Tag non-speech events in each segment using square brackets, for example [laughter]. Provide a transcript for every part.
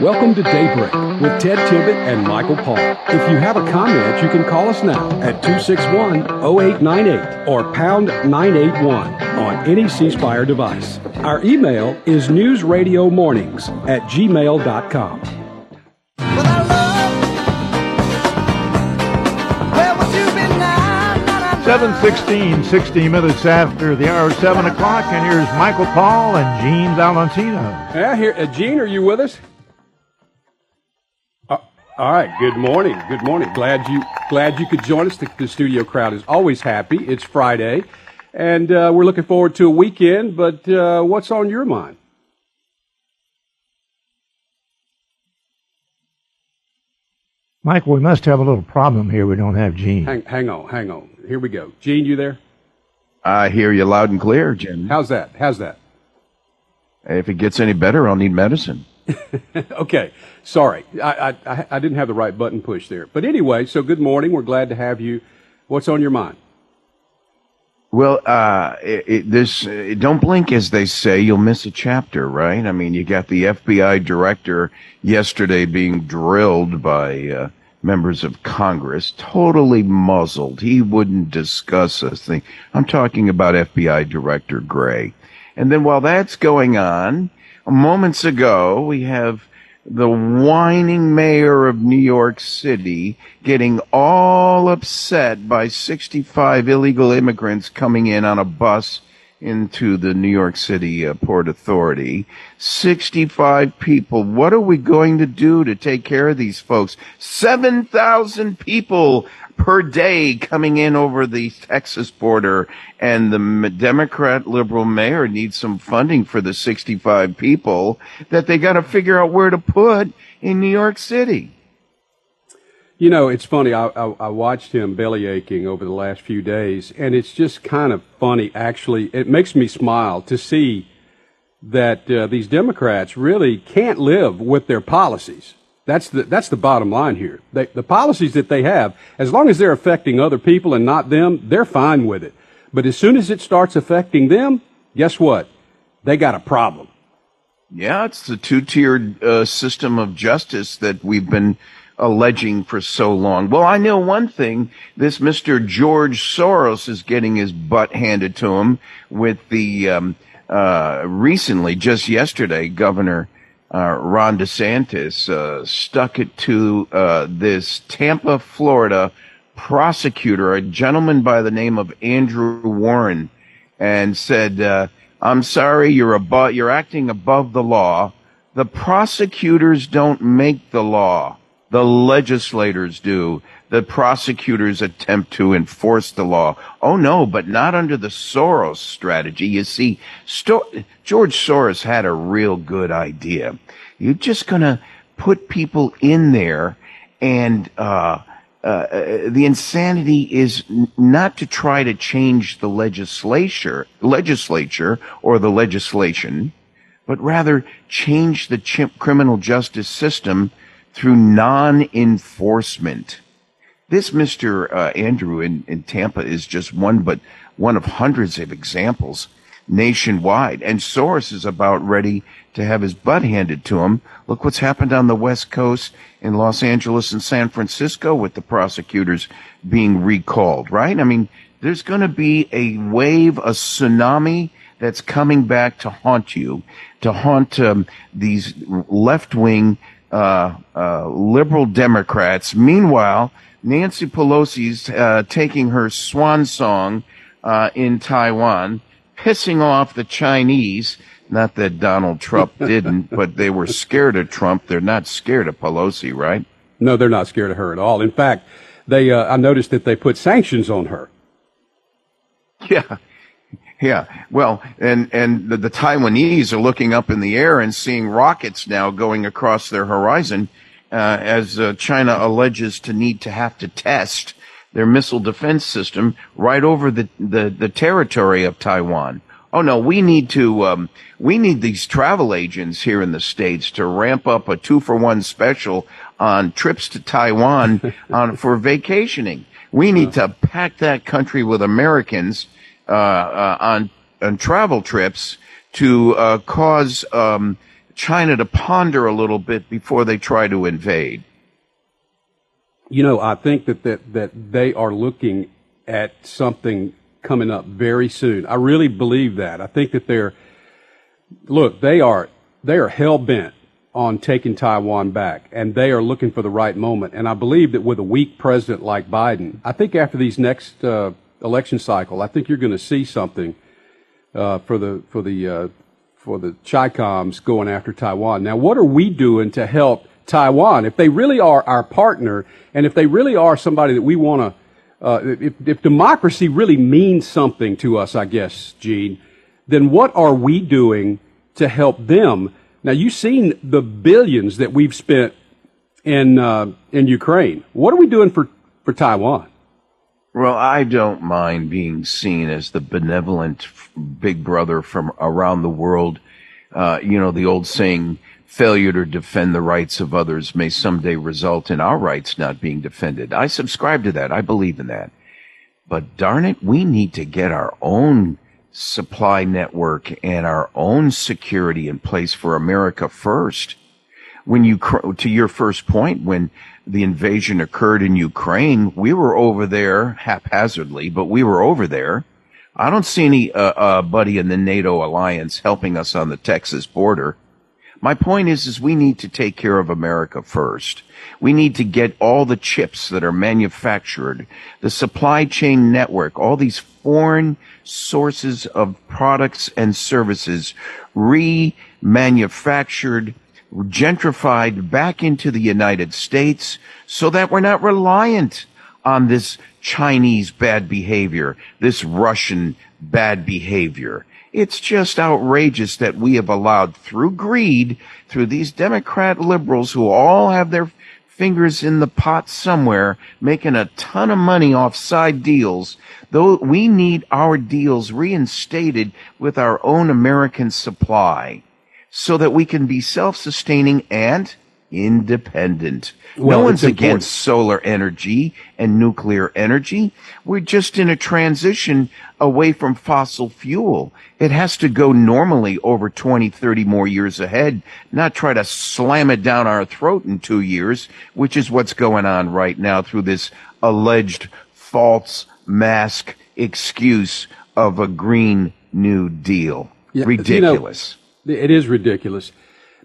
Welcome to Daybreak with Ted Tibbett and Michael Paul. If you have a comment, you can call us now at 261 0898 or pound 981 on any ceasefire device. Our email is newsradiomornings at gmail.com. 716, 60 minutes after the hour 7 o'clock, and here's Michael Paul and Gene Valentino. Yeah, here, uh, Gene, are you with us? All right. Good morning. Good morning. Glad you glad you could join us. The, the studio crowd is always happy. It's Friday, and uh, we're looking forward to a weekend. But uh, what's on your mind? Michael, we must have a little problem here. We don't have Gene. Hang, hang on. Hang on. Here we go. Gene, you there? I hear you loud and clear, Jim. How's that? How's that? If it gets any better, I'll need medicine. [laughs] okay. Sorry. I, I, I didn't have the right button pushed there. But anyway, so good morning. We're glad to have you. What's on your mind? Well, uh, it, it, this uh, don't blink, as they say. You'll miss a chapter, right? I mean, you got the FBI director yesterday being drilled by uh, members of Congress, totally muzzled. He wouldn't discuss a thing. I'm talking about FBI Director Gray. And then while that's going on, moments ago, we have the whining mayor of New York City getting all upset by 65 illegal immigrants coming in on a bus into the New York City uh, Port Authority. 65 people. What are we going to do to take care of these folks? 7,000 people per day coming in over the Texas border and the Democrat liberal mayor needs some funding for the 65 people that they got to figure out where to put in New York City. You know, it's funny. I, I, I, watched him belly aching over the last few days, and it's just kind of funny. Actually, it makes me smile to see that uh, these Democrats really can't live with their policies. That's the that's the bottom line here. They, the policies that they have, as long as they're affecting other people and not them, they're fine with it. But as soon as it starts affecting them, guess what? They got a problem. Yeah, it's the two-tiered uh, system of justice that we've been alleging for so long. Well, I know one thing. This Mr. George Soros is getting his butt handed to him with the, um, uh, recently, just yesterday, Governor, uh, Ron DeSantis, uh, stuck it to, uh, this Tampa, Florida prosecutor, a gentleman by the name of Andrew Warren, and said, uh, I'm sorry, you're above, you're acting above the law. The prosecutors don't make the law. The legislators do. The prosecutors attempt to enforce the law. Oh no, but not under the Soros strategy. You see, Sto- George Soros had a real good idea. You're just gonna put people in there and, uh, uh, the insanity is not to try to change the legislature, legislature or the legislation, but rather change the ch- criminal justice system through non-enforcement. This Mr. Uh, Andrew in, in Tampa is just one, but one of hundreds of examples nationwide. And Soros is about ready to have his butt handed to him. Look what's happened on the West Coast in Los Angeles and San Francisco with the prosecutors being recalled, right? I mean, there's going to be a wave, a tsunami that's coming back to haunt you, to haunt um, these left wing uh, uh, liberal Democrats. Meanwhile, Nancy Pelosi's uh, taking her swan song uh, in Taiwan, pissing off the Chinese. Not that Donald Trump [laughs] didn't, but they were scared of Trump. They're not scared of Pelosi, right? No, they're not scared of her at all. In fact, they uh, I noticed that they put sanctions on her. [laughs] Yeah, yeah. Well, and, and the, the, Taiwanese are looking up in the air and seeing rockets now going across their horizon, uh, as uh, China alleges to need to have to test their missile defense system right over the, the, the territory of Taiwan. Oh no, we need to, um, we need these travel agents here in the States to ramp up a two for one special on trips to Taiwan [laughs] on, for vacationing. We need to pack that country with Americans uh, uh, on on travel trips to uh, cause um, China to ponder a little bit before they try to invade? You know, I think that, that, that they are looking at something coming up very soon. I really believe that. I think that they're, look, they are, they are hell bent on taking Taiwan back, and they are looking for the right moment. And I believe that with a weak president like Biden, I think after these next uh, election cycle, I think you're going to see something uh, for the for the uh, for the Chi-Coms going after Taiwan. Now, what are we doing to help Taiwan if they really are our partner, and if they really are somebody that we want to? Uh, if, if democracy really means something to us, I guess, Gene, then what are we doing to help them? Now, you've seen the billions that we've spent in uh, in Ukraine. What are we doing for for Taiwan? Well, I don't mind being seen as the benevolent big brother from around the world. Uh, you know, the old saying, failure to defend the rights of others may someday result in our rights not being defended. I subscribe to that. I believe in that. But darn it, we need to get our own supply network and our own security in place for America first. When you, to your first point, when the invasion occurred in Ukraine, we were over there haphazardly, but we were over there. I don't see any uh, uh, buddy in the NATO alliance helping us on the Texas border. My point is, is we need to take care of America first. We need to get all the chips that are manufactured, the supply chain network, all these foreign sources of products and services remanufactured, gentrified back into the United States so that we're not reliant on this Chinese bad behavior, this Russian bad behavior. It's just outrageous that we have allowed through greed, through these Democrat liberals who all have their fingers in the pot somewhere, making a ton of money off side deals, though we need our deals reinstated with our own American supply so that we can be self-sustaining and independent. Well, no one's against solar energy and nuclear energy. We're just in a transition away from fossil fuel. It has to go normally over 20, 30 more years ahead, not try to slam it down our throat in two years, which is what's going on right now through this alleged false mask excuse of a Green New Deal. Yeah, ridiculous. You know, it is ridiculous.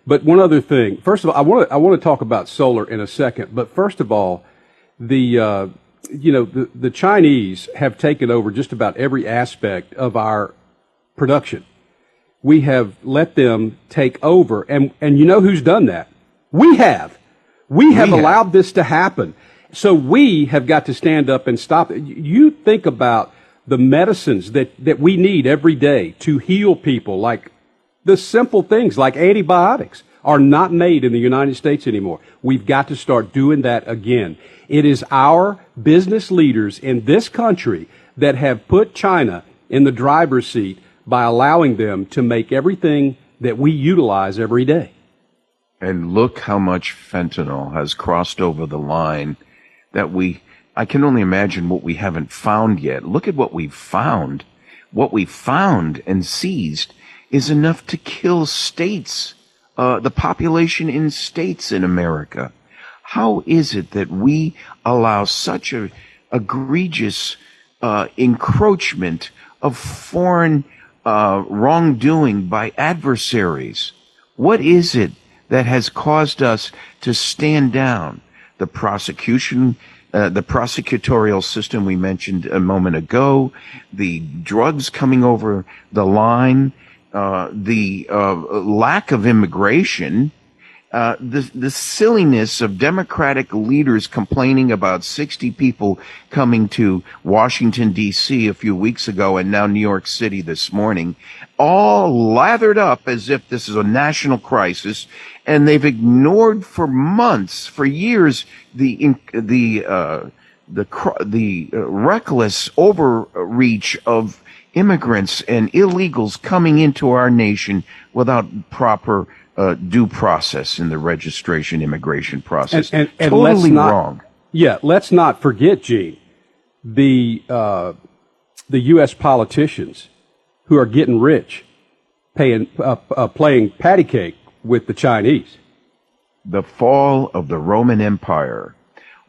But one other thing. First of all, I want to I want to talk about solar in a second. But first of all, the uh, you know the the Chinese have taken over just about every aspect of our production. We have let them take over, and and you know who's done that? We have. We have we allowed have. this to happen. So we have got to stand up and stop it. You think about the medicines that, that we need every day to heal people, like the simple things like antibiotics are not made in the United States anymore. We've got to start doing that again. It is our business leaders in this country that have put China in the driver's seat by allowing them to make everything that we utilize every day. And look how much fentanyl has crossed over the line that we, I can only imagine what we haven't found yet. Look at what we've found. What we found and seized is enough to kill states, uh, the population in states in America. How is it that we allow such a egregious uh, encroachment of foreign uh, wrongdoing by adversaries? What is it that has caused us to stand down? The prosecution uh, the prosecutorial system we mentioned a moment ago, the drugs coming over the line, uh, the uh, lack of immigration, uh, the the silliness of Democratic leaders complaining about 60 people coming to Washington D.C. a few weeks ago and now New York City this morning, all lathered up as if this is a national crisis, and they've ignored for months, for years, the the uh, the the uh, reckless overreach of immigrants and illegals coming into our nation without proper uh, due process in the registration immigration process. And, and, and totally not, wrong. Yeah, let's not forget, Gene, the uh, the U.S. politicians who are getting rich, paying uh, uh, playing patty cake with the Chinese. The fall of the Roman Empire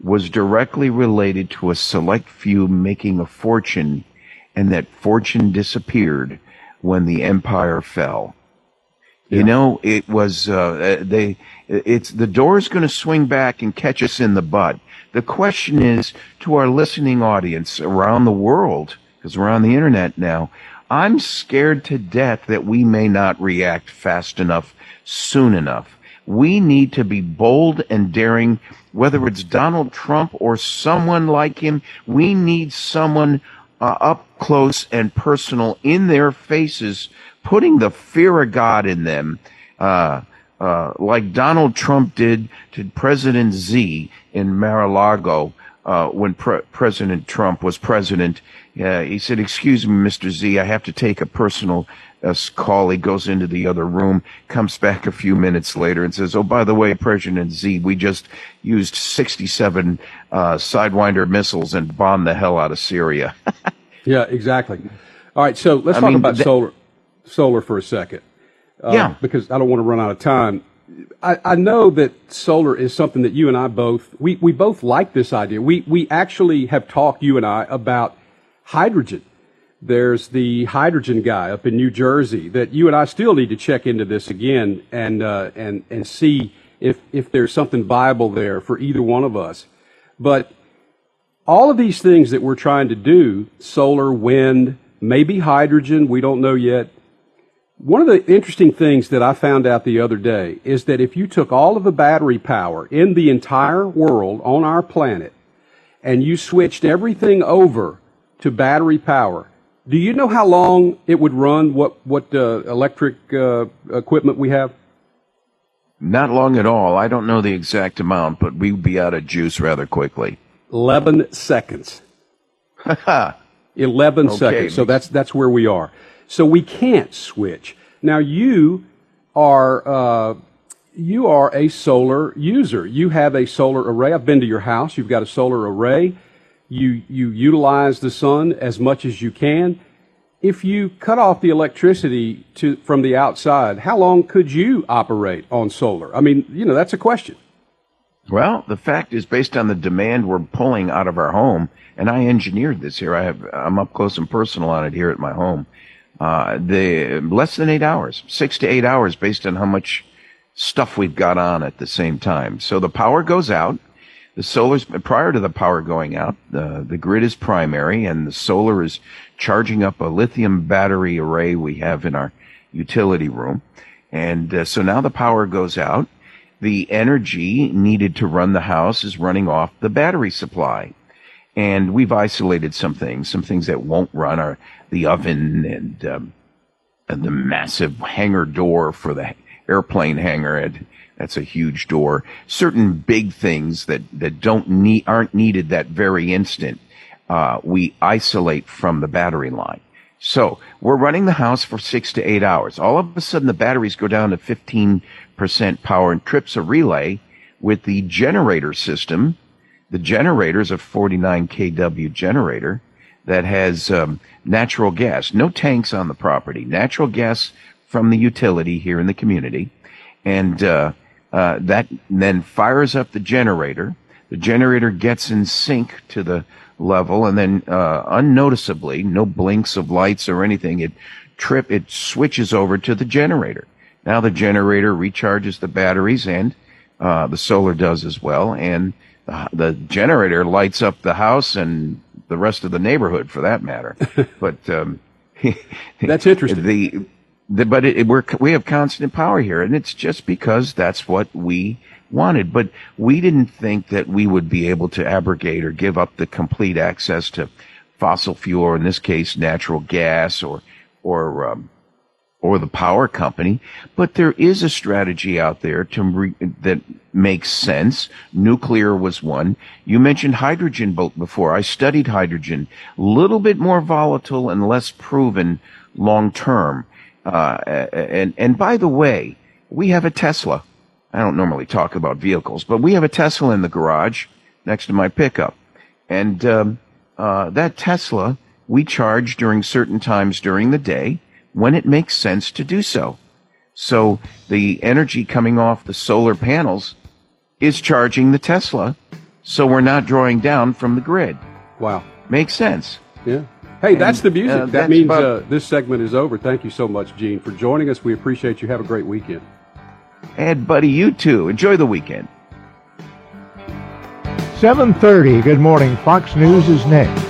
was directly related to a select few making a fortune, and that fortune disappeared when the empire fell. Yeah. You know, it was uh, they. It's the door is going to swing back and catch us in the butt. The question is to our listening audience around the world, because we're on the internet now. I'm scared to death that we may not react fast enough, soon enough. We need to be bold and daring, whether it's Donald Trump or someone like him. We need someone uh, up close and personal in their faces, putting the fear of God in them, uh, uh, like Donald Trump did to President Z in Mar-a-Lago uh, when Pre- President Trump was president. Uh, he said, "Excuse me, Mr. Z, I have to take a personal uh, call." He goes into the other room, comes back a few minutes later, and says, "Oh, by the way, President Z, we just used 67 uh, Sidewinder missiles and bombed the hell out of Syria." [laughs] yeah, exactly. All right, so let's I talk mean, about th- solar solar for a second. Uh, yeah, because I don't want to run out of time. I, I, know that solar is something that you and I both we, we both like this idea. We we actually have talked you and I about hydrogen. There's the hydrogen guy up in New Jersey that you and I still need to check into this again and uh, and and see if if there's something viable there for either one of us. But all of these things that we're trying to do, solar, wind, maybe hydrogen, we don't know yet one of the interesting things that I found out the other day is that if you took all of the battery power in the entire world on our planet and you switched everything over to battery power, do you know how long it would run what, what uh, electric uh, equipment we have? Not long at all. I don't know the exact amount, but we'd be out of juice rather quickly. 11 seconds. [laughs] 11 okay. seconds. So that's, that's where we are. So we can't switch. Now you are, uh, you are a solar user. You have a solar array. I've been to your house. You've got a solar array. You, you utilize the sun as much as you can. If you cut off the electricity to, from the outside, how long could you operate on solar? I mean, you know, that's a question. Well, the fact is, based on the demand we're pulling out of our home, and I engineered this here. I have, I'm up close and personal on it here at my home. Uh, the less than eight hours, six to eight hours, based on how much stuff we've got on at the same time. So the power goes out. The solar's prior to the power going out, the the grid is primary, and the solar is charging up a lithium battery array we have in our utility room. And uh, so now the power goes out. The energy needed to run the house is running off the battery supply. And we've isolated some things, some things that won't run are the oven and, um, and the massive hangar door for the airplane hangar. That's a huge door. Certain big things that, that don't need, aren't needed that very instant, uh, we isolate from the battery line. So we're running the house for six to eight hours. All of a sudden the batteries go down to 15% power and trips a relay with the generator system the generator is a 49 kW generator that has um, natural gas, no tanks on the property, natural gas from the utility here in the community, and uh, uh, that then fires up the generator. The generator gets in sync to the level, and then uh, unnoticeably, no blinks of lights or anything, it trip it switches over to the generator. Now the generator recharges the batteries, and uh, the solar does as well, and the generator lights up the house and the rest of the neighborhood for that matter. [laughs] but um, [laughs] that's interesting. The, the but it, we're we have constant power here, and it's just because that's what we wanted. But we didn't think that we would be able to abrogate or give up the complete access to fossil fuel, or in this case, natural gas, or or um, or the power company, but there is a strategy out there to re- that makes sense. Nuclear was one. You mentioned hydrogen before. I studied hydrogen, a little bit more volatile and less proven long term. Uh, and and by the way, we have a Tesla. I don't normally talk about vehicles, but we have a Tesla in the garage next to my pickup, and um, uh, that Tesla we charge during certain times during the day when it makes sense to do so. So the energy coming off the solar panels is charging the Tesla. So we're not drawing down from the grid. Wow. Makes sense. Yeah. Hey, that's the music. uh, that means about- uh, this segment is over. Thank you so much, Gene, for joining us. We appreciate you. Have a great weekend. And buddy, you too. Enjoy the weekend. 7:30. Good morning. Fox News is next.